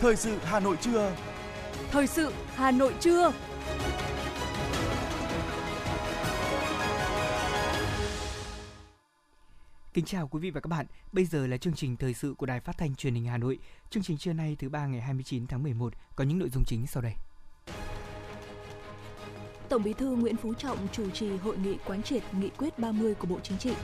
Thời sự Hà Nội trưa. Thời sự Hà Nội trưa. Kính chào quý vị và các bạn. Bây giờ là chương trình thời sự của Đài Phát thanh Truyền hình Hà Nội. Chương trình trưa nay thứ ba ngày 29 tháng 11 có những nội dung chính sau đây. Tổng Bí thư Nguyễn Phú Trọng chủ trì hội nghị quán triệt nghị quyết 30 của Bộ Chính trị.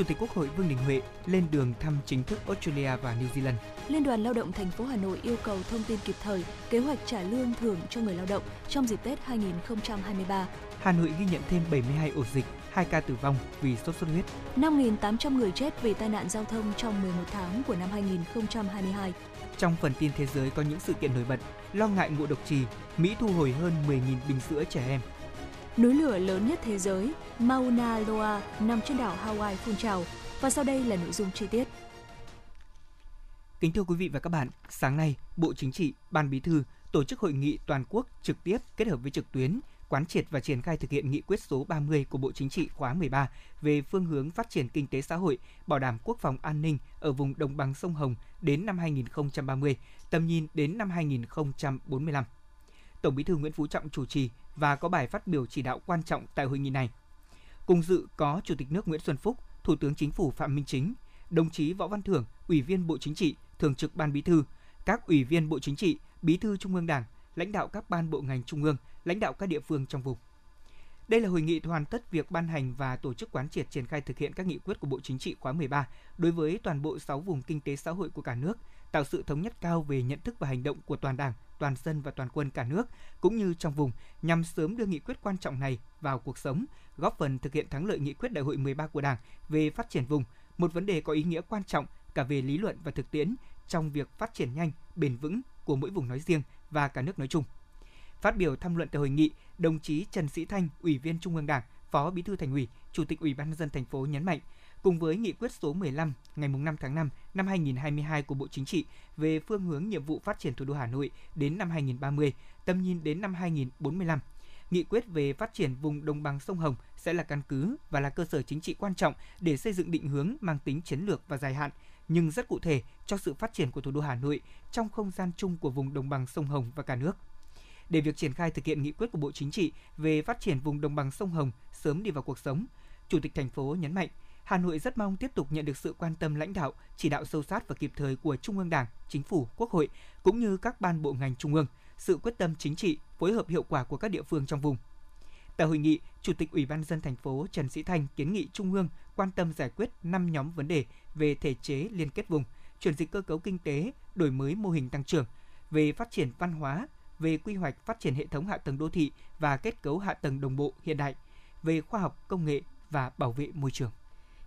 Chủ tịch Quốc hội Vương Đình Huệ lên đường thăm chính thức Australia và New Zealand. Liên đoàn Lao động thành phố Hà Nội yêu cầu thông tin kịp thời kế hoạch trả lương thưởng cho người lao động trong dịp Tết 2023. Hà Nội ghi nhận thêm 72 ổ dịch, 2 ca tử vong vì sốt xuất huyết. 5.800 người chết vì tai nạn giao thông trong 11 tháng của năm 2022. Trong phần tin thế giới có những sự kiện nổi bật, lo ngại ngộ độc trì, Mỹ thu hồi hơn 10.000 bình sữa trẻ em. Núi lửa lớn nhất thế giới, Mauna Loa nằm trên đảo Hawaii phun trào. Và sau đây là nội dung chi tiết. Kính thưa quý vị và các bạn, sáng nay, Bộ Chính trị, Ban Bí thư tổ chức hội nghị toàn quốc trực tiếp kết hợp với trực tuyến quán triệt và triển khai thực hiện nghị quyết số 30 của Bộ Chính trị khóa 13 về phương hướng phát triển kinh tế xã hội, bảo đảm quốc phòng an ninh ở vùng đồng bằng sông Hồng đến năm 2030, tầm nhìn đến năm 2045. Tổng Bí thư Nguyễn Phú Trọng chủ trì và có bài phát biểu chỉ đạo quan trọng tại hội nghị này. Cùng dự có Chủ tịch nước Nguyễn Xuân Phúc, Thủ tướng Chính phủ Phạm Minh Chính, đồng chí Võ Văn Thưởng, Ủy viên Bộ Chính trị, Thường trực Ban Bí thư, các Ủy viên Bộ Chính trị, Bí thư Trung ương Đảng, lãnh đạo các ban bộ ngành trung ương, lãnh đạo các địa phương trong vùng. Đây là hội nghị hoàn tất việc ban hành và tổ chức quán triệt triển khai thực hiện các nghị quyết của Bộ Chính trị khóa 13 đối với toàn bộ 6 vùng kinh tế xã hội của cả nước, tạo sự thống nhất cao về nhận thức và hành động của toàn Đảng, toàn dân và toàn quân cả nước cũng như trong vùng nhằm sớm đưa nghị quyết quan trọng này vào cuộc sống, góp phần thực hiện thắng lợi nghị quyết đại hội 13 của Đảng về phát triển vùng, một vấn đề có ý nghĩa quan trọng cả về lý luận và thực tiễn trong việc phát triển nhanh, bền vững của mỗi vùng nói riêng và cả nước nói chung. Phát biểu tham luận tại hội nghị, đồng chí Trần Sĩ Thanh, Ủy viên Trung ương Đảng, Phó Bí thư Thành ủy, Chủ tịch Ủy ban nhân dân thành phố nhấn mạnh, cùng với nghị quyết số 15 ngày 5 tháng 5 năm 2022 của Bộ Chính trị về phương hướng nhiệm vụ phát triển thủ đô Hà Nội đến năm 2030, tầm nhìn đến năm 2045. Nghị quyết về phát triển vùng đồng bằng sông Hồng sẽ là căn cứ và là cơ sở chính trị quan trọng để xây dựng định hướng mang tính chiến lược và dài hạn, nhưng rất cụ thể cho sự phát triển của thủ đô Hà Nội trong không gian chung của vùng đồng bằng sông Hồng và cả nước. Để việc triển khai thực hiện nghị quyết của Bộ Chính trị về phát triển vùng đồng bằng sông Hồng sớm đi vào cuộc sống, Chủ tịch thành phố nhấn mạnh, Hà Nội rất mong tiếp tục nhận được sự quan tâm lãnh đạo, chỉ đạo sâu sát và kịp thời của Trung ương Đảng, Chính phủ, Quốc hội cũng như các ban bộ ngành trung ương, sự quyết tâm chính trị, phối hợp hiệu quả của các địa phương trong vùng. Tại hội nghị, Chủ tịch Ủy ban dân thành phố Trần Sĩ Thanh kiến nghị Trung ương quan tâm giải quyết 5 nhóm vấn đề về thể chế liên kết vùng, chuyển dịch cơ cấu kinh tế, đổi mới mô hình tăng trưởng, về phát triển văn hóa, về quy hoạch phát triển hệ thống hạ tầng đô thị và kết cấu hạ tầng đồng bộ hiện đại, về khoa học công nghệ và bảo vệ môi trường.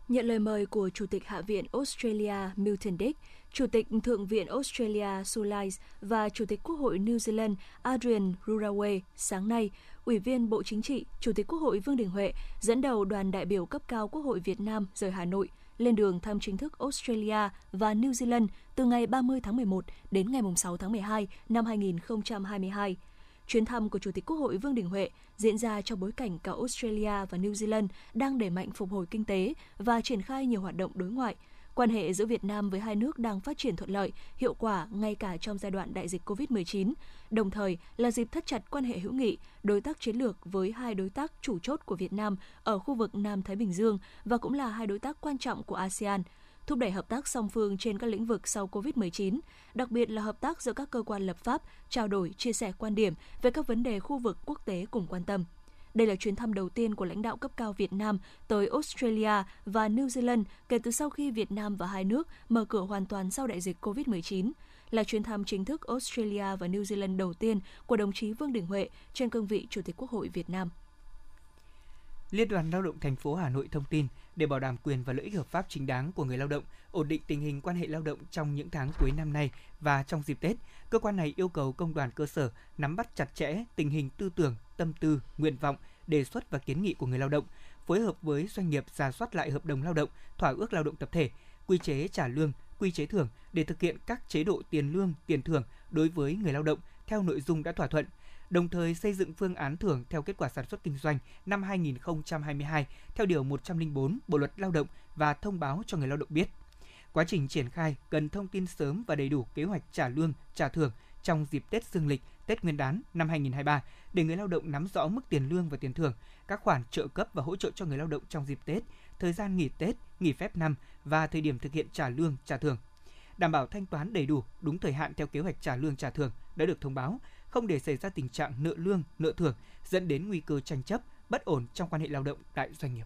Nhận lời mời của Chủ tịch Hạ viện Australia Milton Dick, Chủ tịch Thượng viện Australia Sulais và Chủ tịch Quốc hội New Zealand Adrian Ruraway sáng nay, Ủy viên Bộ Chính trị, Chủ tịch Quốc hội Vương Đình Huệ dẫn đầu đoàn đại biểu cấp cao Quốc hội Việt Nam rời Hà Nội lên đường thăm chính thức Australia và New Zealand từ ngày 30 tháng 11 đến ngày 6 tháng 12 năm 2022. Chuyến thăm của Chủ tịch Quốc hội Vương Đình Huệ diễn ra trong bối cảnh cả Australia và New Zealand đang đẩy mạnh phục hồi kinh tế và triển khai nhiều hoạt động đối ngoại. Quan hệ giữa Việt Nam với hai nước đang phát triển thuận lợi, hiệu quả ngay cả trong giai đoạn đại dịch COVID-19, đồng thời là dịp thắt chặt quan hệ hữu nghị, đối tác chiến lược với hai đối tác chủ chốt của Việt Nam ở khu vực Nam Thái Bình Dương và cũng là hai đối tác quan trọng của ASEAN – thúc đẩy hợp tác song phương trên các lĩnh vực sau COVID-19, đặc biệt là hợp tác giữa các cơ quan lập pháp, trao đổi, chia sẻ quan điểm về các vấn đề khu vực quốc tế cùng quan tâm. Đây là chuyến thăm đầu tiên của lãnh đạo cấp cao Việt Nam tới Australia và New Zealand kể từ sau khi Việt Nam và hai nước mở cửa hoàn toàn sau đại dịch COVID-19 là chuyến thăm chính thức Australia và New Zealand đầu tiên của đồng chí Vương Đình Huệ trên cương vị Chủ tịch Quốc hội Việt Nam. Liên đoàn Lao động thành phố Hà Nội thông tin, để bảo đảm quyền và lợi ích hợp pháp chính đáng của người lao động, ổn định tình hình quan hệ lao động trong những tháng cuối năm nay và trong dịp Tết, cơ quan này yêu cầu công đoàn cơ sở nắm bắt chặt chẽ tình hình tư tưởng, tâm tư, nguyện vọng, đề xuất và kiến nghị của người lao động, phối hợp với doanh nghiệp giả soát lại hợp đồng lao động, thỏa ước lao động tập thể, quy chế trả lương, quy chế thưởng để thực hiện các chế độ tiền lương, tiền thưởng đối với người lao động theo nội dung đã thỏa thuận – đồng thời xây dựng phương án thưởng theo kết quả sản xuất kinh doanh năm 2022 theo điều 104 Bộ luật Lao động và thông báo cho người lao động biết. Quá trình triển khai cần thông tin sớm và đầy đủ kế hoạch trả lương, trả thưởng trong dịp Tết Dương lịch, Tết Nguyên đán năm 2023 để người lao động nắm rõ mức tiền lương và tiền thưởng, các khoản trợ cấp và hỗ trợ cho người lao động trong dịp Tết, thời gian nghỉ Tết, nghỉ phép năm và thời điểm thực hiện trả lương, trả thưởng. Đảm bảo thanh toán đầy đủ, đúng thời hạn theo kế hoạch trả lương trả thưởng đã được thông báo, không để xảy ra tình trạng nợ lương, nợ thưởng dẫn đến nguy cơ tranh chấp, bất ổn trong quan hệ lao động tại doanh nghiệp.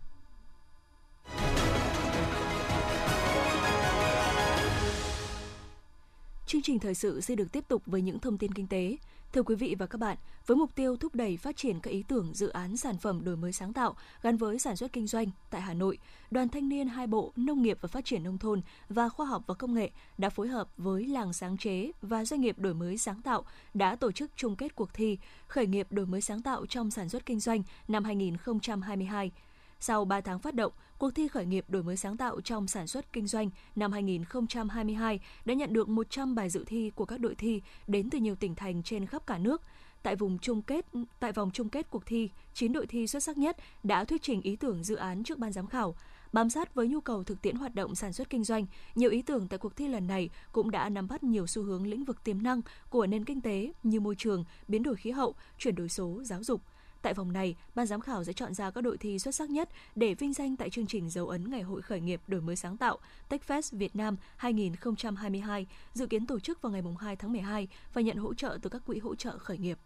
Chương trình thời sự sẽ được tiếp tục với những thông tin kinh tế. Thưa quý vị và các bạn, với mục tiêu thúc đẩy phát triển các ý tưởng dự án sản phẩm đổi mới sáng tạo gắn với sản xuất kinh doanh tại Hà Nội, Đoàn Thanh niên hai bộ Nông nghiệp và Phát triển nông thôn và Khoa học và Công nghệ đã phối hợp với làng sáng chế và doanh nghiệp đổi mới sáng tạo đã tổ chức chung kết cuộc thi khởi nghiệp đổi mới sáng tạo trong sản xuất kinh doanh năm 2022 sau 3 tháng phát động, cuộc thi khởi nghiệp đổi mới sáng tạo trong sản xuất kinh doanh năm 2022 đã nhận được 100 bài dự thi của các đội thi đến từ nhiều tỉnh thành trên khắp cả nước. Tại vùng chung kết, tại vòng chung kết cuộc thi, 9 đội thi xuất sắc nhất đã thuyết trình ý tưởng dự án trước ban giám khảo. Bám sát với nhu cầu thực tiễn hoạt động sản xuất kinh doanh, nhiều ý tưởng tại cuộc thi lần này cũng đã nắm bắt nhiều xu hướng lĩnh vực tiềm năng của nền kinh tế như môi trường, biến đổi khí hậu, chuyển đổi số, giáo dục – Tại vòng này, ban giám khảo sẽ chọn ra các đội thi xuất sắc nhất để vinh danh tại chương trình dấu ấn Ngày hội khởi nghiệp đổi mới sáng tạo TechFest Việt Nam 2022 dự kiến tổ chức vào ngày 2 tháng 12 và nhận hỗ trợ từ các quỹ hỗ trợ khởi nghiệp.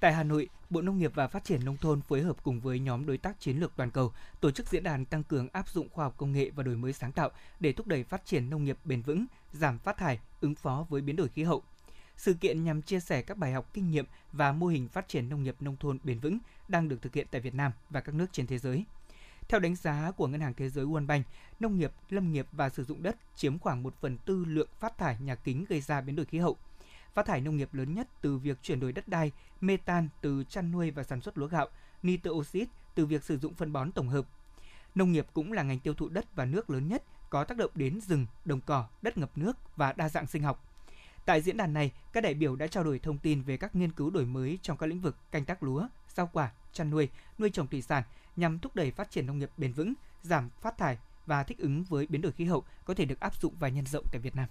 Tại Hà Nội, Bộ Nông nghiệp và Phát triển Nông thôn phối hợp cùng với nhóm đối tác chiến lược toàn cầu tổ chức diễn đàn tăng cường áp dụng khoa học công nghệ và đổi mới sáng tạo để thúc đẩy phát triển nông nghiệp bền vững, giảm phát thải, ứng phó với biến đổi khí hậu. Sự kiện nhằm chia sẻ các bài học kinh nghiệm và mô hình phát triển nông nghiệp nông thôn bền vững đang được thực hiện tại Việt Nam và các nước trên thế giới. Theo đánh giá của Ngân hàng Thế giới World Bank, nông nghiệp, lâm nghiệp và sử dụng đất chiếm khoảng 1 phần tư lượng phát thải nhà kính gây ra biến đổi khí hậu. Phát thải nông nghiệp lớn nhất từ việc chuyển đổi đất đai, metan từ chăn nuôi và sản xuất lúa gạo, nitơ oxit từ việc sử dụng phân bón tổng hợp. Nông nghiệp cũng là ngành tiêu thụ đất và nước lớn nhất, có tác động đến rừng, đồng cỏ, đất ngập nước và đa dạng sinh học. Tại diễn đàn này, các đại biểu đã trao đổi thông tin về các nghiên cứu đổi mới trong các lĩnh vực canh tác lúa, rau quả, chăn nuôi, nuôi trồng thủy sản nhằm thúc đẩy phát triển nông nghiệp bền vững, giảm phát thải và thích ứng với biến đổi khí hậu có thể được áp dụng và nhân rộng tại Việt Nam.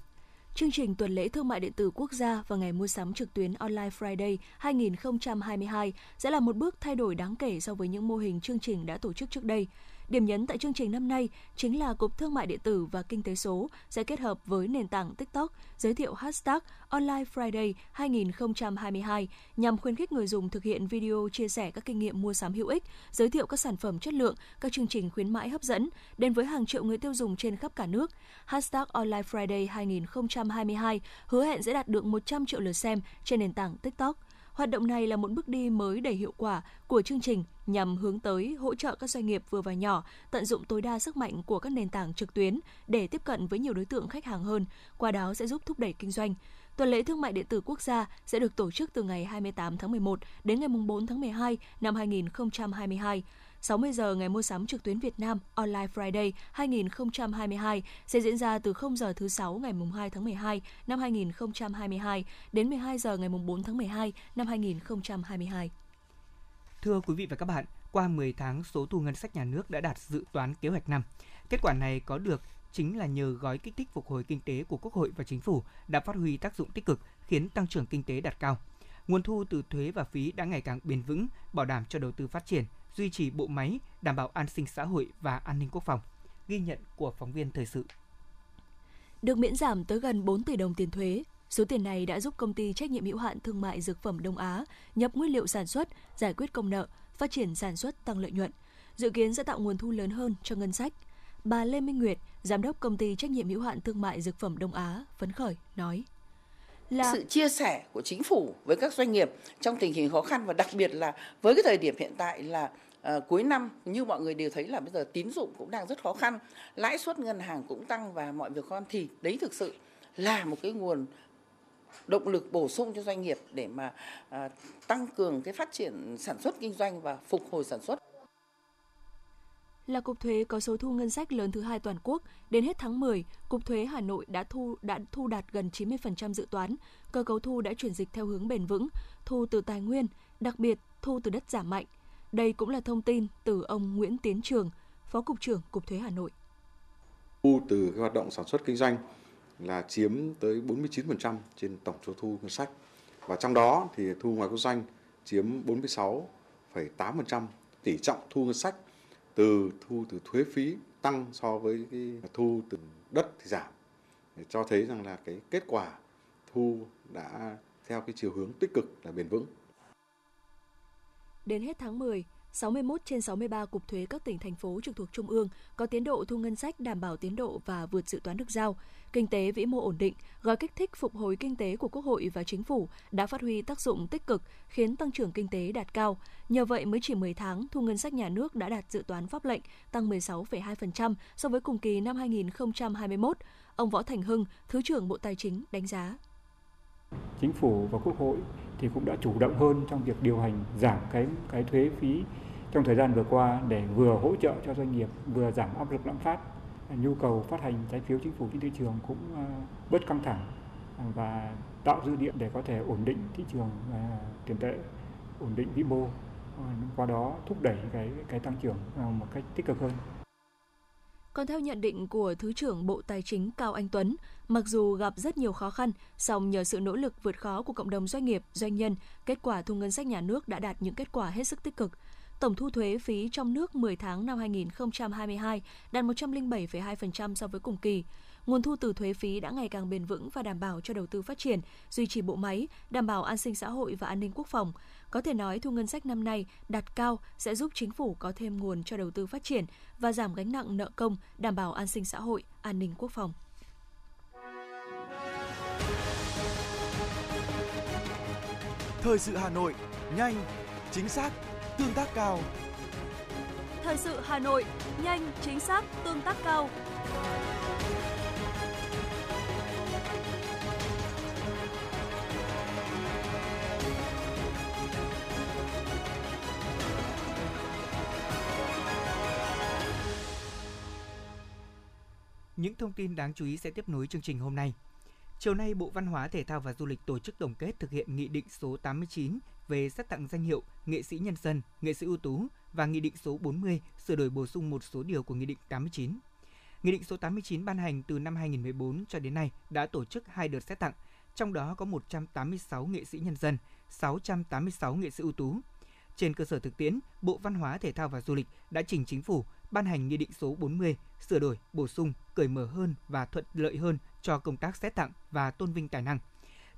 Chương trình tuần lễ thương mại điện tử quốc gia và ngày mua sắm trực tuyến Online Friday 2022 sẽ là một bước thay đổi đáng kể so với những mô hình chương trình đã tổ chức trước đây. Điểm nhấn tại chương trình năm nay chính là Cục Thương mại điện tử và Kinh tế số sẽ kết hợp với nền tảng TikTok giới thiệu hashtag Online Friday 2022 nhằm khuyến khích người dùng thực hiện video chia sẻ các kinh nghiệm mua sắm hữu ích, giới thiệu các sản phẩm chất lượng, các chương trình khuyến mãi hấp dẫn đến với hàng triệu người tiêu dùng trên khắp cả nước. Hashtag Online Friday 2022 hứa hẹn sẽ đạt được 100 triệu lượt xem trên nền tảng TikTok. Hoạt động này là một bước đi mới đầy hiệu quả của chương trình nhằm hướng tới hỗ trợ các doanh nghiệp vừa và nhỏ tận dụng tối đa sức mạnh của các nền tảng trực tuyến để tiếp cận với nhiều đối tượng khách hàng hơn, qua đó sẽ giúp thúc đẩy kinh doanh. Tuần lễ thương mại điện tử quốc gia sẽ được tổ chức từ ngày 28 tháng 11 đến ngày 4 tháng 12 năm 2022. 60 giờ ngày mua sắm trực tuyến Việt Nam Online Friday 2022 sẽ diễn ra từ 0 giờ thứ sáu ngày 2 tháng 12 năm 2022 đến 12 giờ ngày 4 tháng 12 năm 2022. Thưa quý vị và các bạn, qua 10 tháng số thu ngân sách nhà nước đã đạt dự toán kế hoạch năm. Kết quả này có được chính là nhờ gói kích thích phục hồi kinh tế của Quốc hội và Chính phủ đã phát huy tác dụng tích cực, khiến tăng trưởng kinh tế đạt cao. Nguồn thu từ thuế và phí đã ngày càng bền vững, bảo đảm cho đầu tư phát triển, duy trì bộ máy, đảm bảo an sinh xã hội và an ninh quốc phòng. Ghi nhận của phóng viên thời sự. Được miễn giảm tới gần 4 tỷ đồng tiền thuế, Số tiền này đã giúp công ty trách nhiệm hữu hạn thương mại dược phẩm Đông Á nhập nguyên liệu sản xuất, giải quyết công nợ, phát triển sản xuất tăng lợi nhuận, dự kiến sẽ tạo nguồn thu lớn hơn cho ngân sách. Bà Lê Minh Nguyệt, giám đốc công ty trách nhiệm hữu hạn thương mại dược phẩm Đông Á phấn khởi nói: là sự chia sẻ của chính phủ với các doanh nghiệp trong tình hình khó khăn và đặc biệt là với cái thời điểm hiện tại là uh, cuối năm như mọi người đều thấy là bây giờ tín dụng cũng đang rất khó khăn lãi suất ngân hàng cũng tăng và mọi việc con thì đấy thực sự là một cái nguồn động lực bổ sung cho doanh nghiệp để mà uh, tăng cường cái phát triển sản xuất kinh doanh và phục hồi sản xuất là cục thuế có số thu ngân sách lớn thứ hai toàn quốc. Đến hết tháng 10, cục thuế Hà Nội đã thu đã thu đạt gần 90% dự toán. Cơ cấu thu đã chuyển dịch theo hướng bền vững, thu từ tài nguyên, đặc biệt thu từ đất giảm mạnh. Đây cũng là thông tin từ ông Nguyễn Tiến Trường, Phó cục trưởng Cục thuế Hà Nội. Thu từ cái hoạt động sản xuất kinh doanh là chiếm tới 49% trên tổng số thu ngân sách. Và trong đó thì thu ngoài quốc doanh chiếm 46,8%, tỷ trọng thu ngân sách từ thu từ thuế phí tăng so với cái thu từ đất thì giảm. Để cho thấy rằng là cái kết quả thu đã theo cái chiều hướng tích cực là bền vững. Đến hết tháng 10, 61 trên 63 cục thuế các tỉnh thành phố trực thuộc trung ương có tiến độ thu ngân sách đảm bảo tiến độ và vượt dự toán được giao. Kinh tế vĩ mô ổn định, gói kích thích phục hồi kinh tế của Quốc hội và Chính phủ đã phát huy tác dụng tích cực, khiến tăng trưởng kinh tế đạt cao. Nhờ vậy mới chỉ 10 tháng, thu ngân sách nhà nước đã đạt dự toán pháp lệnh, tăng 16,2% so với cùng kỳ năm 2021. Ông Võ Thành Hưng, Thứ trưởng Bộ Tài chính đánh giá. Chính phủ và Quốc hội thì cũng đã chủ động hơn trong việc điều hành, giảm cái cái thuế phí trong thời gian vừa qua để vừa hỗ trợ cho doanh nghiệp, vừa giảm áp lực lạm phát nhu cầu phát hành trái phiếu chính phủ trên thị trường cũng à, bớt căng thẳng và tạo dư địa để có thể ổn định thị trường à, tiền tệ, ổn định vĩ mô à, qua đó thúc đẩy cái cái tăng trưởng một cách tích cực hơn. Còn theo nhận định của Thứ trưởng Bộ Tài chính Cao Anh Tuấn, mặc dù gặp rất nhiều khó khăn, song nhờ sự nỗ lực vượt khó của cộng đồng doanh nghiệp, doanh nhân, kết quả thu ngân sách nhà nước đã đạt những kết quả hết sức tích cực. Tổng thu thuế phí trong nước 10 tháng năm 2022 đạt 107,2% so với cùng kỳ. Nguồn thu từ thuế phí đã ngày càng bền vững và đảm bảo cho đầu tư phát triển, duy trì bộ máy, đảm bảo an sinh xã hội và an ninh quốc phòng. Có thể nói thu ngân sách năm nay đạt cao sẽ giúp chính phủ có thêm nguồn cho đầu tư phát triển và giảm gánh nặng nợ công, đảm bảo an sinh xã hội, an ninh quốc phòng. Thời sự Hà Nội, nhanh, chính xác, tương tác cao. Thời sự Hà Nội, nhanh, chính xác, tương tác cao. Những thông tin đáng chú ý sẽ tiếp nối chương trình hôm nay. Chiều nay, Bộ Văn hóa, Thể thao và Du lịch tổ chức tổng kết thực hiện Nghị định số 89 về xét tặng danh hiệu nghệ sĩ nhân dân, nghệ sĩ ưu tú và Nghị định số 40 sửa đổi bổ sung một số điều của Nghị định 89. Nghị định số 89 ban hành từ năm 2014 cho đến nay đã tổ chức hai đợt xét tặng, trong đó có 186 nghệ sĩ nhân dân, 686 nghệ sĩ ưu tú. Trên cơ sở thực tiễn, Bộ Văn hóa, Thể thao và Du lịch đã trình chính phủ ban hành Nghị định số 40 sửa đổi, bổ sung, cởi mở hơn và thuận lợi hơn cho công tác xét tặng và tôn vinh tài năng.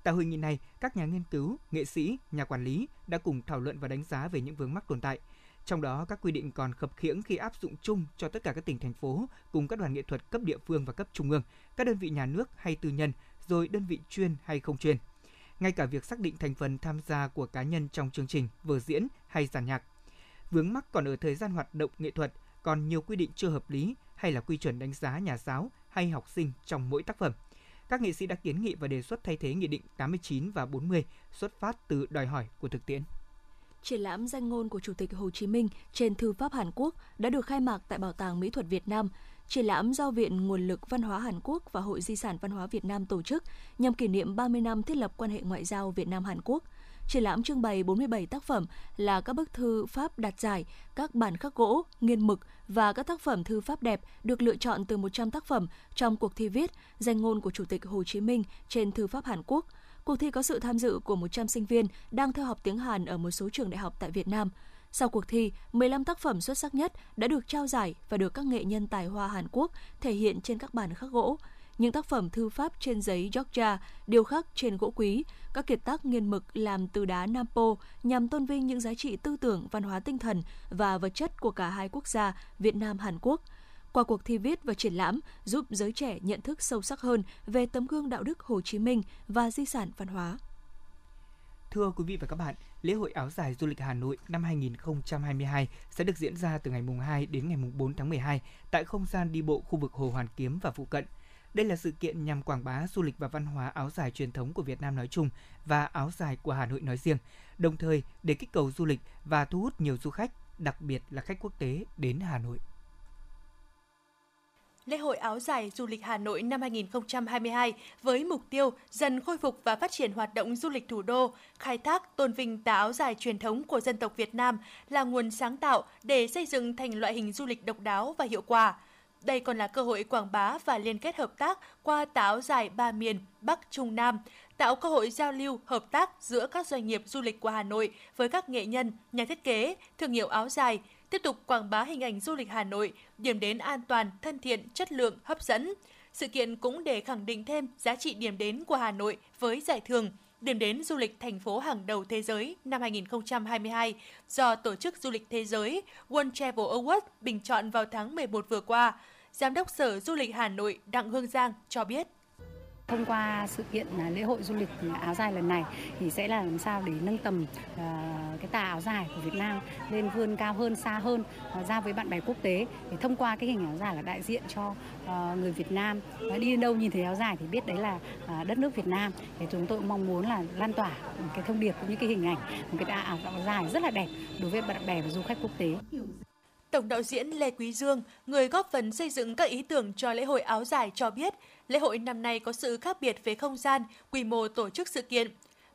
Tại hội nghị này, các nhà nghiên cứu, nghệ sĩ, nhà quản lý đã cùng thảo luận và đánh giá về những vướng mắc tồn tại. Trong đó, các quy định còn khập khiễng khi áp dụng chung cho tất cả các tỉnh thành phố cùng các đoàn nghệ thuật cấp địa phương và cấp trung ương, các đơn vị nhà nước hay tư nhân, rồi đơn vị chuyên hay không chuyên. Ngay cả việc xác định thành phần tham gia của cá nhân trong chương trình, vở diễn hay giàn nhạc. Vướng mắc còn ở thời gian hoạt động nghệ thuật, còn nhiều quy định chưa hợp lý hay là quy chuẩn đánh giá nhà giáo hay học sinh trong mỗi tác phẩm. Các nghệ sĩ đã kiến nghị và đề xuất thay thế Nghị định 89 và 40 xuất phát từ đòi hỏi của thực tiễn. Triển lãm danh ngôn của Chủ tịch Hồ Chí Minh trên thư pháp Hàn Quốc đã được khai mạc tại Bảo tàng Mỹ thuật Việt Nam. Triển lãm do Viện Nguồn lực Văn hóa Hàn Quốc và Hội Di sản Văn hóa Việt Nam tổ chức nhằm kỷ niệm 30 năm thiết lập quan hệ ngoại giao Việt Nam Hàn Quốc – Triển lãm trưng bày 47 tác phẩm là các bức thư pháp đạt giải, các bản khắc gỗ, nghiên mực và các tác phẩm thư pháp đẹp được lựa chọn từ 100 tác phẩm trong cuộc thi viết danh ngôn của Chủ tịch Hồ Chí Minh trên thư pháp Hàn Quốc. Cuộc thi có sự tham dự của 100 sinh viên đang theo học tiếng Hàn ở một số trường đại học tại Việt Nam. Sau cuộc thi, 15 tác phẩm xuất sắc nhất đã được trao giải và được các nghệ nhân tài hoa Hàn Quốc thể hiện trên các bản khắc gỗ những tác phẩm thư pháp trên giấy Georgia, điêu khắc trên gỗ quý, các kiệt tác nghiên mực làm từ đá Nampo nhằm tôn vinh những giá trị tư tưởng, văn hóa tinh thần và vật chất của cả hai quốc gia Việt Nam Hàn Quốc. Qua cuộc thi viết và triển lãm giúp giới trẻ nhận thức sâu sắc hơn về tấm gương đạo đức Hồ Chí Minh và di sản văn hóa. Thưa quý vị và các bạn, lễ hội áo dài du lịch Hà Nội năm 2022 sẽ được diễn ra từ ngày mùng 2 đến ngày mùng 4 tháng 12 tại không gian đi bộ khu vực Hồ Hoàn Kiếm và phụ cận – đây là sự kiện nhằm quảng bá du lịch và văn hóa áo dài truyền thống của Việt Nam nói chung và áo dài của Hà Nội nói riêng, đồng thời để kích cầu du lịch và thu hút nhiều du khách, đặc biệt là khách quốc tế đến Hà Nội. Lễ hội áo dài du lịch Hà Nội năm 2022 với mục tiêu dần khôi phục và phát triển hoạt động du lịch thủ đô, khai thác tôn vinh tà áo dài truyền thống của dân tộc Việt Nam là nguồn sáng tạo để xây dựng thành loại hình du lịch độc đáo và hiệu quả đây còn là cơ hội quảng bá và liên kết hợp tác qua táo dài ba miền Bắc Trung Nam, tạo cơ hội giao lưu, hợp tác giữa các doanh nghiệp du lịch của Hà Nội với các nghệ nhân, nhà thiết kế, thương hiệu áo dài, tiếp tục quảng bá hình ảnh du lịch Hà Nội, điểm đến an toàn, thân thiện, chất lượng, hấp dẫn. Sự kiện cũng để khẳng định thêm giá trị điểm đến của Hà Nội với giải thưởng điểm đến du lịch thành phố hàng đầu thế giới năm 2022 do Tổ chức Du lịch Thế giới World Travel Awards bình chọn vào tháng 11 vừa qua. Giám đốc Sở Du lịch Hà Nội Đặng Hương Giang cho biết. Thông qua sự kiện à, lễ hội du lịch à, áo dài lần này thì sẽ là làm sao để nâng tầm à, cái tà áo dài của Việt Nam lên vươn cao hơn, xa hơn ra với bạn bè quốc tế để thông qua cái hình áo dài là đại diện cho người Việt Nam và đi đâu nhìn thấy áo dài thì biết đấy là đất nước Việt Nam. Thì chúng tôi cũng mong muốn là lan tỏa cái thông điệp cũng như cái hình ảnh một cái tà áo dài rất là đẹp đối với bạn bè và du khách quốc tế. Tổng đạo diễn Lê Quý Dương, người góp phần xây dựng các ý tưởng cho lễ hội áo dài cho biết, lễ hội năm nay có sự khác biệt về không gian, quy mô tổ chức sự kiện.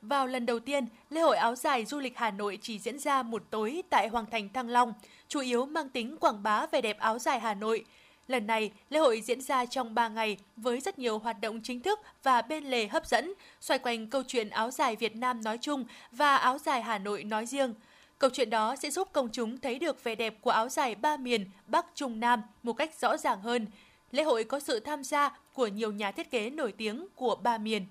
Vào lần đầu tiên, lễ hội áo dài du lịch Hà Nội chỉ diễn ra một tối tại Hoàng thành Thăng Long, chủ yếu mang tính quảng bá về đẹp áo dài Hà Nội. Lần này, lễ hội diễn ra trong 3 ngày với rất nhiều hoạt động chính thức và bên lề hấp dẫn, xoay quanh câu chuyện áo dài Việt Nam nói chung và áo dài Hà Nội nói riêng – Câu chuyện đó sẽ giúp công chúng thấy được vẻ đẹp của áo dài ba miền Bắc Trung Nam một cách rõ ràng hơn. Lễ hội có sự tham gia của nhiều nhà thiết kế nổi tiếng của ba miền.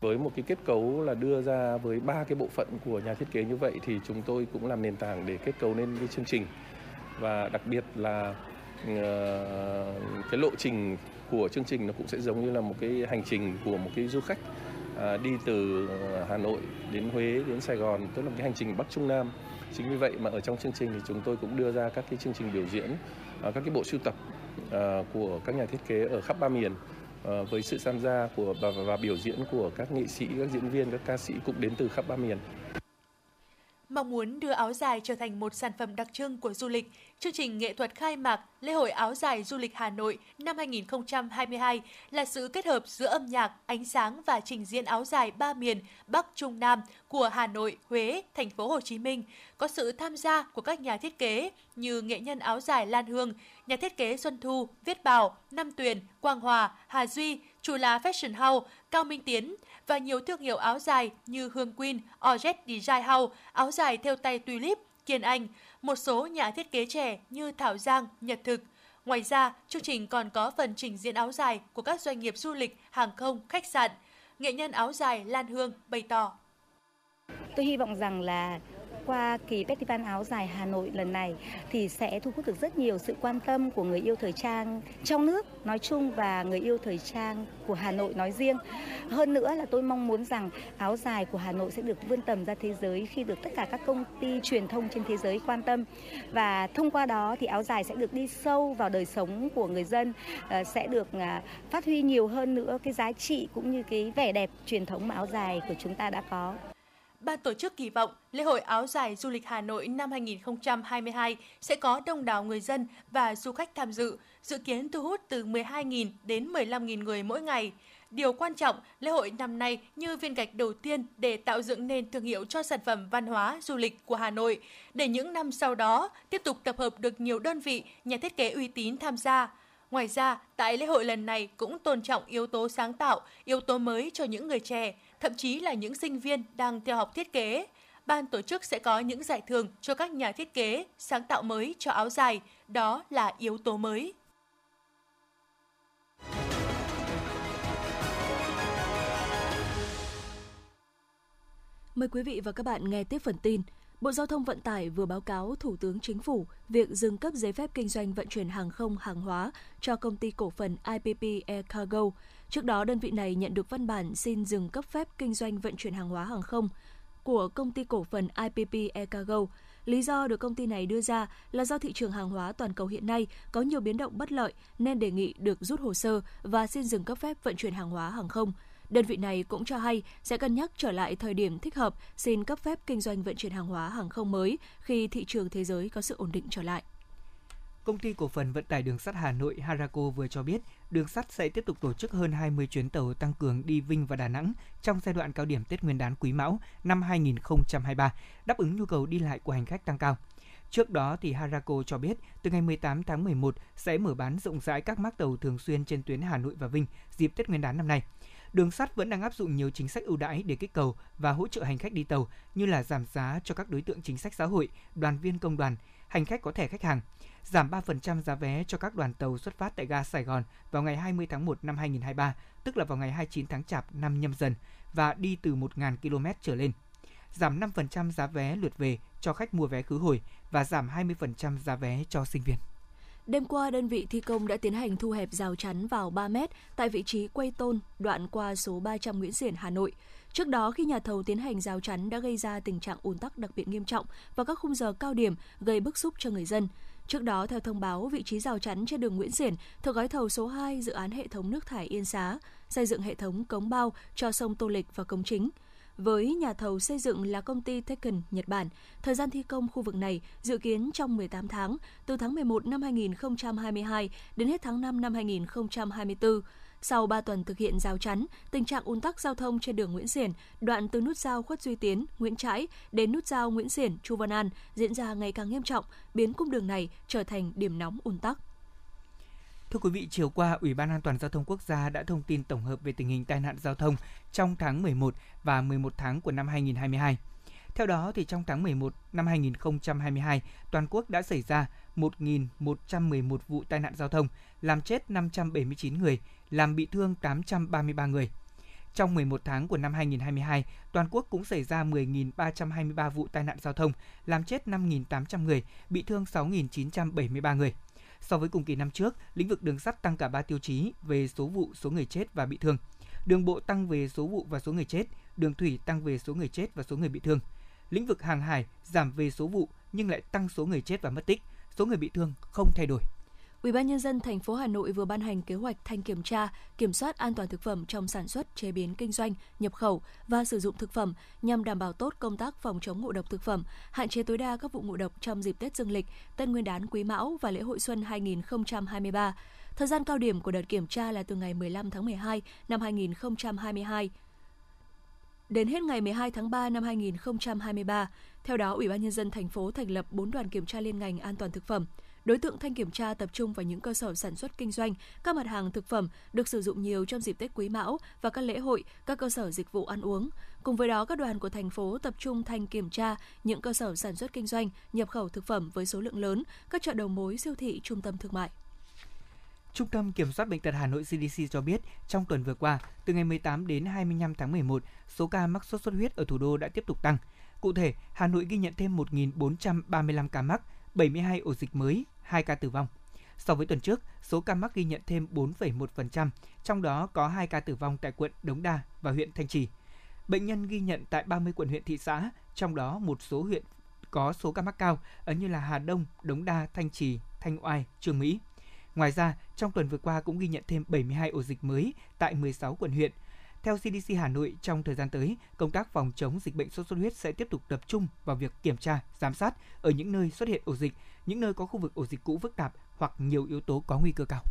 Với một cái kết cấu là đưa ra với ba cái bộ phận của nhà thiết kế như vậy thì chúng tôi cũng làm nền tảng để kết cấu nên cái chương trình và đặc biệt là ờ, cái lộ trình của chương trình nó cũng sẽ giống như là một cái hành trình của một cái du khách À, đi từ ờ, Hà Nội đến Huế đến Sài Gòn tức là cái hành trình Bắc Trung Nam. Chính vì vậy mà ở trong chương trình thì chúng tôi cũng đưa ra các cái chương trình biểu diễn à, các cái bộ sưu tập à, của các nhà thiết kế ở khắp ba miền. Với sự tham gia của và, và biểu diễn của các nghệ sĩ các diễn viên các ca sĩ cũng đến từ khắp ba miền. Mong muốn đưa áo dài trở thành một sản phẩm đặc trưng của du lịch, chương trình nghệ thuật khai mạc Lễ hội áo dài du lịch Hà Nội năm 2022 là sự kết hợp giữa âm nhạc, ánh sáng và trình diễn áo dài ba miền Bắc Trung Nam của Hà Nội, Huế, thành phố Hồ Chí Minh, có sự tham gia của các nhà thiết kế như nghệ nhân áo dài Lan Hương, nhà thiết kế Xuân Thu, Viết Bảo, Nam Tuyền, Quang Hòa, Hà Duy, chủ lá Fashion House, Cao Minh Tiến và nhiều thương hiệu áo dài như Hương Queen, Orjet Design House, áo dài theo tay Tulip, Kiên Anh, một số nhà thiết kế trẻ như Thảo Giang, Nhật Thực. Ngoài ra, chương trình còn có phần trình diễn áo dài của các doanh nghiệp du lịch, hàng không, khách sạn. Nghệ nhân áo dài Lan Hương bày tỏ. Tôi hy vọng rằng là qua kỳ Festival áo dài Hà Nội lần này thì sẽ thu hút được rất nhiều sự quan tâm của người yêu thời trang trong nước nói chung và người yêu thời trang của Hà Nội nói riêng. Hơn nữa là tôi mong muốn rằng áo dài của Hà Nội sẽ được vươn tầm ra thế giới khi được tất cả các công ty truyền thông trên thế giới quan tâm và thông qua đó thì áo dài sẽ được đi sâu vào đời sống của người dân ờ, sẽ được à, phát huy nhiều hơn nữa cái giá trị cũng như cái vẻ đẹp truyền thống mà áo dài của chúng ta đã có. Ban tổ chức kỳ vọng lễ hội áo dài du lịch Hà Nội năm 2022 sẽ có đông đảo người dân và du khách tham dự, dự kiến thu hút từ 12.000 đến 15.000 người mỗi ngày. Điều quan trọng, lễ hội năm nay như viên gạch đầu tiên để tạo dựng nên thương hiệu cho sản phẩm văn hóa du lịch của Hà Nội, để những năm sau đó tiếp tục tập hợp được nhiều đơn vị, nhà thiết kế uy tín tham gia. Ngoài ra, tại lễ hội lần này cũng tôn trọng yếu tố sáng tạo, yếu tố mới cho những người trẻ, thậm chí là những sinh viên đang theo học thiết kế. Ban tổ chức sẽ có những giải thưởng cho các nhà thiết kế sáng tạo mới cho áo dài, đó là yếu tố mới. Mời quý vị và các bạn nghe tiếp phần tin. Bộ Giao thông Vận tải vừa báo cáo Thủ tướng Chính phủ việc dừng cấp giấy phép kinh doanh vận chuyển hàng không hàng hóa cho công ty cổ phần IPP Air Cargo. Trước đó, đơn vị này nhận được văn bản xin dừng cấp phép kinh doanh vận chuyển hàng hóa hàng không của công ty cổ phần IPP Air Cargo. Lý do được công ty này đưa ra là do thị trường hàng hóa toàn cầu hiện nay có nhiều biến động bất lợi nên đề nghị được rút hồ sơ và xin dừng cấp phép vận chuyển hàng hóa hàng không. Đơn vị này cũng cho hay sẽ cân nhắc trở lại thời điểm thích hợp xin cấp phép kinh doanh vận chuyển hàng hóa hàng không mới khi thị trường thế giới có sự ổn định trở lại. Công ty cổ phần vận tải đường sắt Hà Nội Harako vừa cho biết, đường sắt sẽ tiếp tục tổ chức hơn 20 chuyến tàu tăng cường đi Vinh và Đà Nẵng trong giai đoạn cao điểm Tết Nguyên đán Quý Mão năm 2023, đáp ứng nhu cầu đi lại của hành khách tăng cao. Trước đó thì Harako cho biết từ ngày 18 tháng 11 sẽ mở bán rộng rãi các mác tàu thường xuyên trên tuyến Hà Nội và Vinh dịp Tết Nguyên đán năm nay. Đường sắt vẫn đang áp dụng nhiều chính sách ưu đãi để kích cầu và hỗ trợ hành khách đi tàu như là giảm giá cho các đối tượng chính sách xã hội, đoàn viên công đoàn, hành khách có thẻ khách hàng, giảm 3% giá vé cho các đoàn tàu xuất phát tại ga Sài Gòn vào ngày 20 tháng 1 năm 2023, tức là vào ngày 29 tháng Chạp năm nhâm dần và đi từ 1.000 km trở lên. Giảm 5% giá vé lượt về cho khách mua vé khứ hồi và giảm 20% giá vé cho sinh viên. Đêm qua, đơn vị thi công đã tiến hành thu hẹp rào chắn vào 3 mét tại vị trí quay tôn đoạn qua số 300 Nguyễn Xiển, Hà Nội. Trước đó, khi nhà thầu tiến hành rào chắn đã gây ra tình trạng ùn tắc đặc biệt nghiêm trọng vào các khung giờ cao điểm gây bức xúc cho người dân. Trước đó, theo thông báo, vị trí rào chắn trên đường Nguyễn Xiển thuộc gói thầu số 2 dự án hệ thống nước thải Yên Xá, xây dựng hệ thống cống bao cho sông Tô Lịch và cống chính – với nhà thầu xây dựng là công ty Tekken Nhật Bản. Thời gian thi công khu vực này dự kiến trong 18 tháng, từ tháng 11 năm 2022 đến hết tháng 5 năm 2024. Sau 3 tuần thực hiện giao chắn, tình trạng ùn tắc giao thông trên đường Nguyễn Xiển, đoạn từ nút giao Khuất Duy Tiến, Nguyễn Trãi đến nút giao Nguyễn Xiển, Chu Văn An diễn ra ngày càng nghiêm trọng, biến cung đường này trở thành điểm nóng ùn tắc. Thưa quý vị, chiều qua, Ủy ban An toàn giao thông quốc gia đã thông tin tổng hợp về tình hình tai nạn giao thông trong tháng 11 và 11 tháng của năm 2022. Theo đó, thì trong tháng 11 năm 2022, toàn quốc đã xảy ra 1.111 vụ tai nạn giao thông, làm chết 579 người, làm bị thương 833 người. Trong 11 tháng của năm 2022, toàn quốc cũng xảy ra 10.323 vụ tai nạn giao thông, làm chết 5.800 người, bị thương 6.973 người. So với cùng kỳ năm trước, lĩnh vực đường sắt tăng cả 3 tiêu chí về số vụ, số người chết và bị thương. Đường bộ tăng về số vụ và số người chết, đường thủy tăng về số người chết và số người bị thương. Lĩnh vực hàng hải giảm về số vụ nhưng lại tăng số người chết và mất tích, số người bị thương không thay đổi. Ủy ban nhân dân thành phố Hà Nội vừa ban hành kế hoạch thanh kiểm tra, kiểm soát an toàn thực phẩm trong sản xuất, chế biến kinh doanh, nhập khẩu và sử dụng thực phẩm nhằm đảm bảo tốt công tác phòng chống ngộ độc thực phẩm, hạn chế tối đa các vụ ngộ độc trong dịp Tết Dương lịch, Tết Nguyên đán Quý Mão và lễ hội xuân 2023. Thời gian cao điểm của đợt kiểm tra là từ ngày 15 tháng 12 năm 2022 đến hết ngày 12 tháng 3 năm 2023. Theo đó, Ủy ban nhân dân thành phố thành lập 4 đoàn kiểm tra liên ngành an toàn thực phẩm. Đối tượng thanh kiểm tra tập trung vào những cơ sở sản xuất kinh doanh, các mặt hàng thực phẩm được sử dụng nhiều trong dịp Tết Quý Mão và các lễ hội, các cơ sở dịch vụ ăn uống. Cùng với đó, các đoàn của thành phố tập trung thanh kiểm tra những cơ sở sản xuất kinh doanh, nhập khẩu thực phẩm với số lượng lớn, các chợ đầu mối, siêu thị, trung tâm thương mại. Trung tâm Kiểm soát Bệnh tật Hà Nội CDC cho biết, trong tuần vừa qua, từ ngày 18 đến 25 tháng 11, số ca mắc sốt xuất huyết ở thủ đô đã tiếp tục tăng. Cụ thể, Hà Nội ghi nhận thêm 1.435 ca mắc, 72 ổ dịch mới, 2 ca tử vong. So với tuần trước, số ca mắc ghi nhận thêm 4,1%, trong đó có 2 ca tử vong tại quận Đống Đa và huyện Thanh Trì. Bệnh nhân ghi nhận tại 30 quận huyện thị xã, trong đó một số huyện có số ca mắc cao như là Hà Đông, Đống Đa, Thanh Trì, Thanh Oai, Trường Mỹ. Ngoài ra, trong tuần vừa qua cũng ghi nhận thêm 72 ổ dịch mới tại 16 quận huyện. Theo CDC Hà Nội, trong thời gian tới, công tác phòng chống dịch bệnh sốt xuất huyết sẽ tiếp tục tập trung vào việc kiểm tra, giám sát ở những nơi xuất hiện ổ dịch, những nơi có khu vực ổ dịch cũ phức tạp hoặc nhiều yếu tố có nguy cơ cao.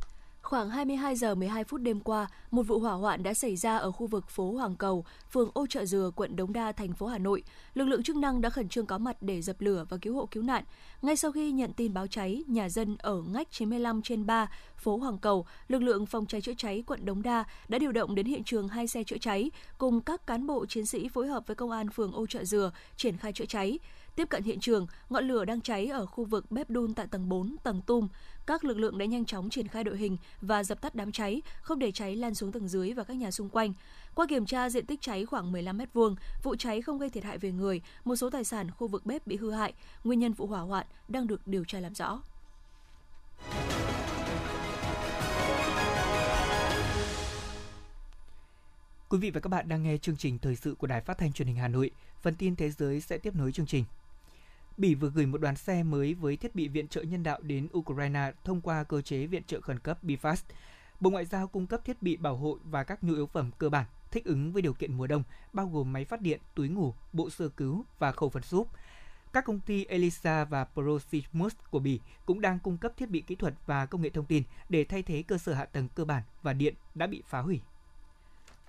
Khoảng 22 giờ 12 phút đêm qua, một vụ hỏa hoạn đã xảy ra ở khu vực phố Hoàng Cầu, phường Ô Trợ Dừa, quận Đống Đa, thành phố Hà Nội. Lực lượng chức năng đã khẩn trương có mặt để dập lửa và cứu hộ cứu nạn. Ngay sau khi nhận tin báo cháy, nhà dân ở ngách 95 trên 3, phố Hoàng Cầu, lực lượng phòng cháy chữa cháy quận Đống Đa đã điều động đến hiện trường hai xe chữa cháy cùng các cán bộ chiến sĩ phối hợp với công an phường Ô Trợ Dừa triển khai chữa cháy. Tiếp cận hiện trường, ngọn lửa đang cháy ở khu vực bếp đun tại tầng 4, tầng tum. Các lực lượng đã nhanh chóng triển khai đội hình và dập tắt đám cháy, không để cháy lan xuống tầng dưới và các nhà xung quanh. Qua kiểm tra diện tích cháy khoảng 15 m2, vụ cháy không gây thiệt hại về người, một số tài sản khu vực bếp bị hư hại. Nguyên nhân vụ hỏa hoạn đang được điều tra làm rõ. Quý vị và các bạn đang nghe chương trình thời sự của Đài Phát thanh Truyền hình Hà Nội. Phần tin thế giới sẽ tiếp nối chương trình. Bỉ vừa gửi một đoàn xe mới với thiết bị viện trợ nhân đạo đến Ukraine thông qua cơ chế viện trợ khẩn cấp Bifast. Bộ Ngoại giao cung cấp thiết bị bảo hộ và các nhu yếu phẩm cơ bản thích ứng với điều kiện mùa đông, bao gồm máy phát điện, túi ngủ, bộ sơ cứu và khẩu phần súp. Các công ty Elisa và Procimus của Bỉ cũng đang cung cấp thiết bị kỹ thuật và công nghệ thông tin để thay thế cơ sở hạ tầng cơ bản và điện đã bị phá hủy.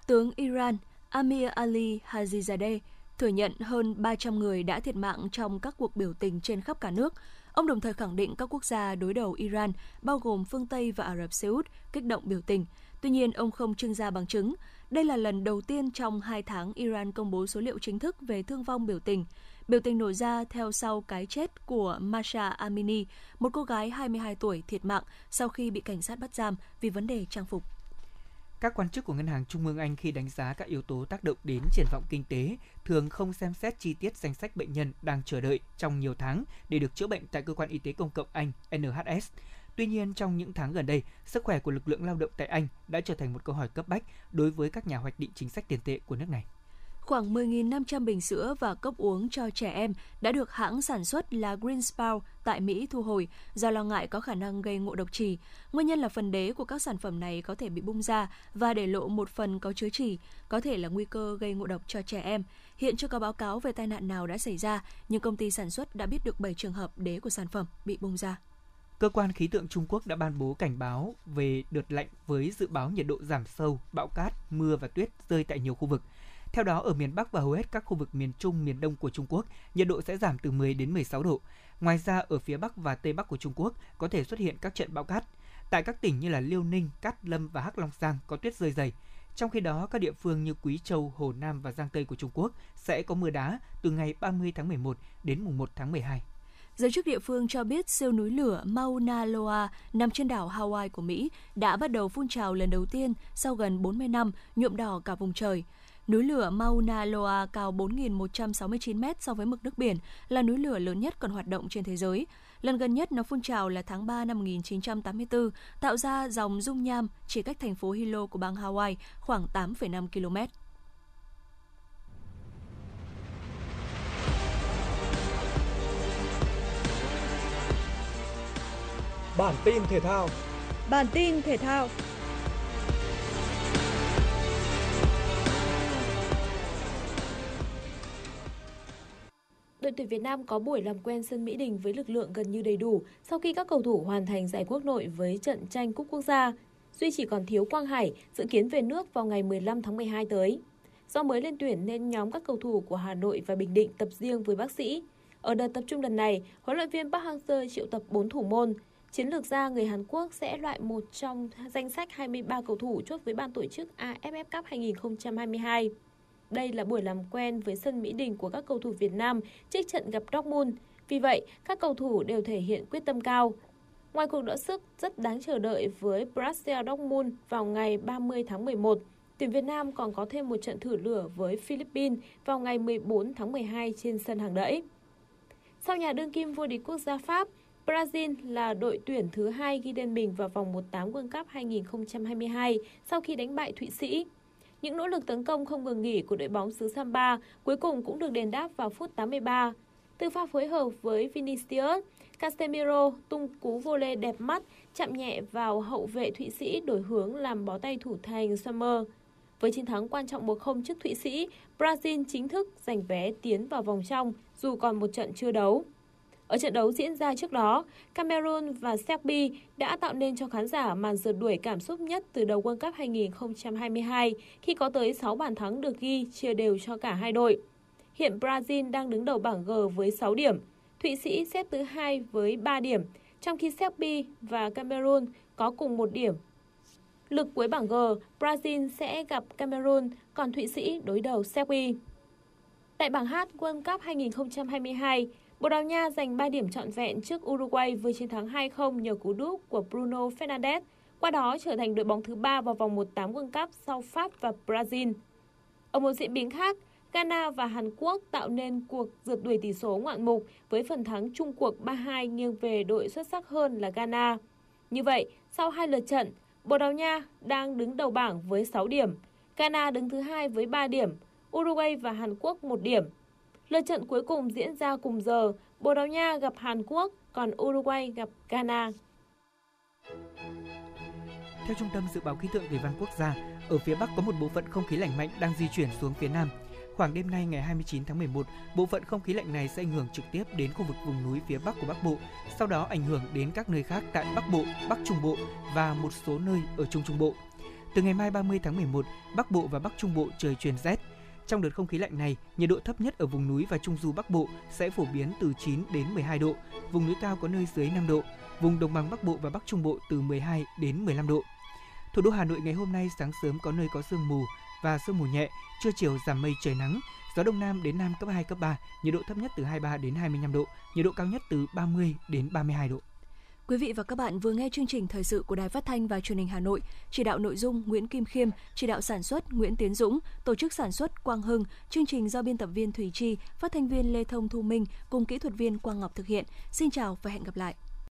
Tướng Iran Amir Ali Hajizadeh thừa nhận hơn 300 người đã thiệt mạng trong các cuộc biểu tình trên khắp cả nước. Ông đồng thời khẳng định các quốc gia đối đầu Iran, bao gồm phương Tây và Ả Rập Xê Út, kích động biểu tình. Tuy nhiên, ông không trưng ra bằng chứng. Đây là lần đầu tiên trong hai tháng Iran công bố số liệu chính thức về thương vong biểu tình. Biểu tình nổ ra theo sau cái chết của Masha Amini, một cô gái 22 tuổi thiệt mạng sau khi bị cảnh sát bắt giam vì vấn đề trang phục. Các quan chức của Ngân hàng Trung ương Anh khi đánh giá các yếu tố tác động đến triển vọng kinh tế thường không xem xét chi tiết danh sách bệnh nhân đang chờ đợi trong nhiều tháng để được chữa bệnh tại cơ quan y tế công cộng Anh NHS. Tuy nhiên, trong những tháng gần đây, sức khỏe của lực lượng lao động tại Anh đã trở thành một câu hỏi cấp bách đối với các nhà hoạch định chính sách tiền tệ của nước này khoảng 10.500 bình sữa và cốc uống cho trẻ em đã được hãng sản xuất là Greenspout tại Mỹ thu hồi do lo ngại có khả năng gây ngộ độc trì. Nguyên nhân là phần đế của các sản phẩm này có thể bị bung ra và để lộ một phần có chứa trì, có thể là nguy cơ gây ngộ độc cho trẻ em. Hiện chưa có báo cáo về tai nạn nào đã xảy ra, nhưng công ty sản xuất đã biết được 7 trường hợp đế của sản phẩm bị bung ra. Cơ quan khí tượng Trung Quốc đã ban bố cảnh báo về đợt lạnh với dự báo nhiệt độ giảm sâu, bão cát, mưa và tuyết rơi tại nhiều khu vực. Theo đó, ở miền Bắc và hầu hết các khu vực miền Trung, miền Đông của Trung Quốc, nhiệt độ sẽ giảm từ 10 đến 16 độ. Ngoài ra, ở phía Bắc và Tây Bắc của Trung Quốc có thể xuất hiện các trận bão cát. Tại các tỉnh như là Liêu Ninh, Cát Lâm và Hắc Long Giang có tuyết rơi dày. Trong khi đó, các địa phương như Quý Châu, Hồ Nam và Giang Tây của Trung Quốc sẽ có mưa đá từ ngày 30 tháng 11 đến mùng 1 tháng 12. Giới chức địa phương cho biết siêu núi lửa Mauna Loa nằm trên đảo Hawaii của Mỹ đã bắt đầu phun trào lần đầu tiên sau gần 40 năm, nhuộm đỏ cả vùng trời. Núi lửa Mauna Loa cao 4.169 mét so với mực nước biển, là núi lửa lớn nhất còn hoạt động trên thế giới. Lần gần nhất nó phun trào là tháng 3 năm 1984, tạo ra dòng dung nham chỉ cách thành phố Hilo của bang Hawaii khoảng 8,5 km. Bản tin thể thao Bản tin thể thao đội tuyển Việt Nam có buổi làm quen sân Mỹ Đình với lực lượng gần như đầy đủ sau khi các cầu thủ hoàn thành giải quốc nội với trận tranh cúp quốc gia. Duy chỉ còn thiếu Quang Hải, dự kiến về nước vào ngày 15 tháng 12 tới. Do mới lên tuyển nên nhóm các cầu thủ của Hà Nội và Bình Định tập riêng với bác sĩ. Ở đợt tập trung lần này, huấn luyện viên Park Hang-seo triệu tập 4 thủ môn. Chiến lược gia người Hàn Quốc sẽ loại một trong danh sách 23 cầu thủ chốt với ban tổ chức AFF Cup 2022. Đây là buổi làm quen với sân Mỹ Đình của các cầu thủ Việt Nam trước trận gặp Dortmund. Vì vậy, các cầu thủ đều thể hiện quyết tâm cao. Ngoài cuộc đọ sức rất đáng chờ đợi với Brazil Dortmund vào ngày 30 tháng 11, tuyển Việt Nam còn có thêm một trận thử lửa với Philippines vào ngày 14 tháng 12 trên sân hàng đẫy. Sau nhà đương kim vô địch quốc gia Pháp, Brazil là đội tuyển thứ hai ghi tên mình vào vòng 1/8 World Cup 2022 sau khi đánh bại Thụy Sĩ. Những nỗ lực tấn công không ngừng nghỉ của đội bóng xứ Samba cuối cùng cũng được đền đáp vào phút 83. Từ pha phối hợp với Vinicius, Casemiro tung cú vô lê đẹp mắt, chạm nhẹ vào hậu vệ Thụy Sĩ đổi hướng làm bó tay thủ thành Sommer. Với chiến thắng quan trọng 1-0 trước Thụy Sĩ, Brazil chính thức giành vé tiến vào vòng trong dù còn một trận chưa đấu. Ở trận đấu diễn ra trước đó, Cameroon và Serbia đã tạo nên cho khán giả màn rượt đuổi cảm xúc nhất từ đầu World Cup 2022 khi có tới 6 bàn thắng được ghi chia đều cho cả hai đội. Hiện Brazil đang đứng đầu bảng G với 6 điểm, Thụy Sĩ xếp thứ hai với 3 điểm, trong khi Serbia và Cameroon có cùng một điểm. Lực cuối bảng G, Brazil sẽ gặp Cameroon, còn Thụy Sĩ đối đầu Serbia. Tại bảng H World Cup 2022, Bồ Đào Nha giành 3 điểm trọn vẹn trước Uruguay với chiến thắng 2-0 nhờ cú đúp của Bruno Fernandes, qua đó trở thành đội bóng thứ ba vào vòng 1/8 World Cup sau Pháp và Brazil. Ở một diễn biến khác, Ghana và Hàn Quốc tạo nên cuộc rượt đuổi tỷ số ngoạn mục với phần thắng chung cuộc 3-2 nghiêng về đội xuất sắc hơn là Ghana. Như vậy, sau hai lượt trận, Bồ Đào Nha đang đứng đầu bảng với 6 điểm, Ghana đứng thứ hai với 3 điểm, Uruguay và Hàn Quốc 1 điểm. Lượt trận cuối cùng diễn ra cùng giờ, Bồ Đào Nha gặp Hàn Quốc, còn Uruguay gặp Ghana. Theo Trung tâm Dự báo Khí tượng Thủy văn Quốc gia, ở phía Bắc có một bộ phận không khí lạnh mạnh đang di chuyển xuống phía Nam. Khoảng đêm nay ngày 29 tháng 11, bộ phận không khí lạnh này sẽ ảnh hưởng trực tiếp đến khu vực vùng núi phía Bắc của Bắc Bộ, sau đó ảnh hưởng đến các nơi khác tại Bắc Bộ, Bắc Trung Bộ và một số nơi ở Trung Trung Bộ. Từ ngày mai 30 tháng 11, Bắc Bộ và Bắc Trung Bộ trời chuyển rét, trong đợt không khí lạnh này, nhiệt độ thấp nhất ở vùng núi và trung du Bắc Bộ sẽ phổ biến từ 9 đến 12 độ, vùng núi cao có nơi dưới 5 độ, vùng đồng bằng Bắc Bộ và Bắc Trung Bộ từ 12 đến 15 độ. Thủ đô Hà Nội ngày hôm nay sáng sớm có nơi có sương mù và sương mù nhẹ, trưa chiều giảm mây trời nắng, gió đông nam đến nam cấp 2 cấp 3, nhiệt độ thấp nhất từ 23 đến 25 độ, nhiệt độ cao nhất từ 30 đến 32 độ. Quý vị và các bạn vừa nghe chương trình thời sự của Đài Phát thanh và Truyền hình Hà Nội, chỉ đạo nội dung Nguyễn Kim Khiêm, chỉ đạo sản xuất Nguyễn Tiến Dũng, tổ chức sản xuất Quang Hưng, chương trình do biên tập viên Thủy Chi, phát thanh viên Lê Thông Thu Minh cùng kỹ thuật viên Quang Ngọc thực hiện. Xin chào và hẹn gặp lại.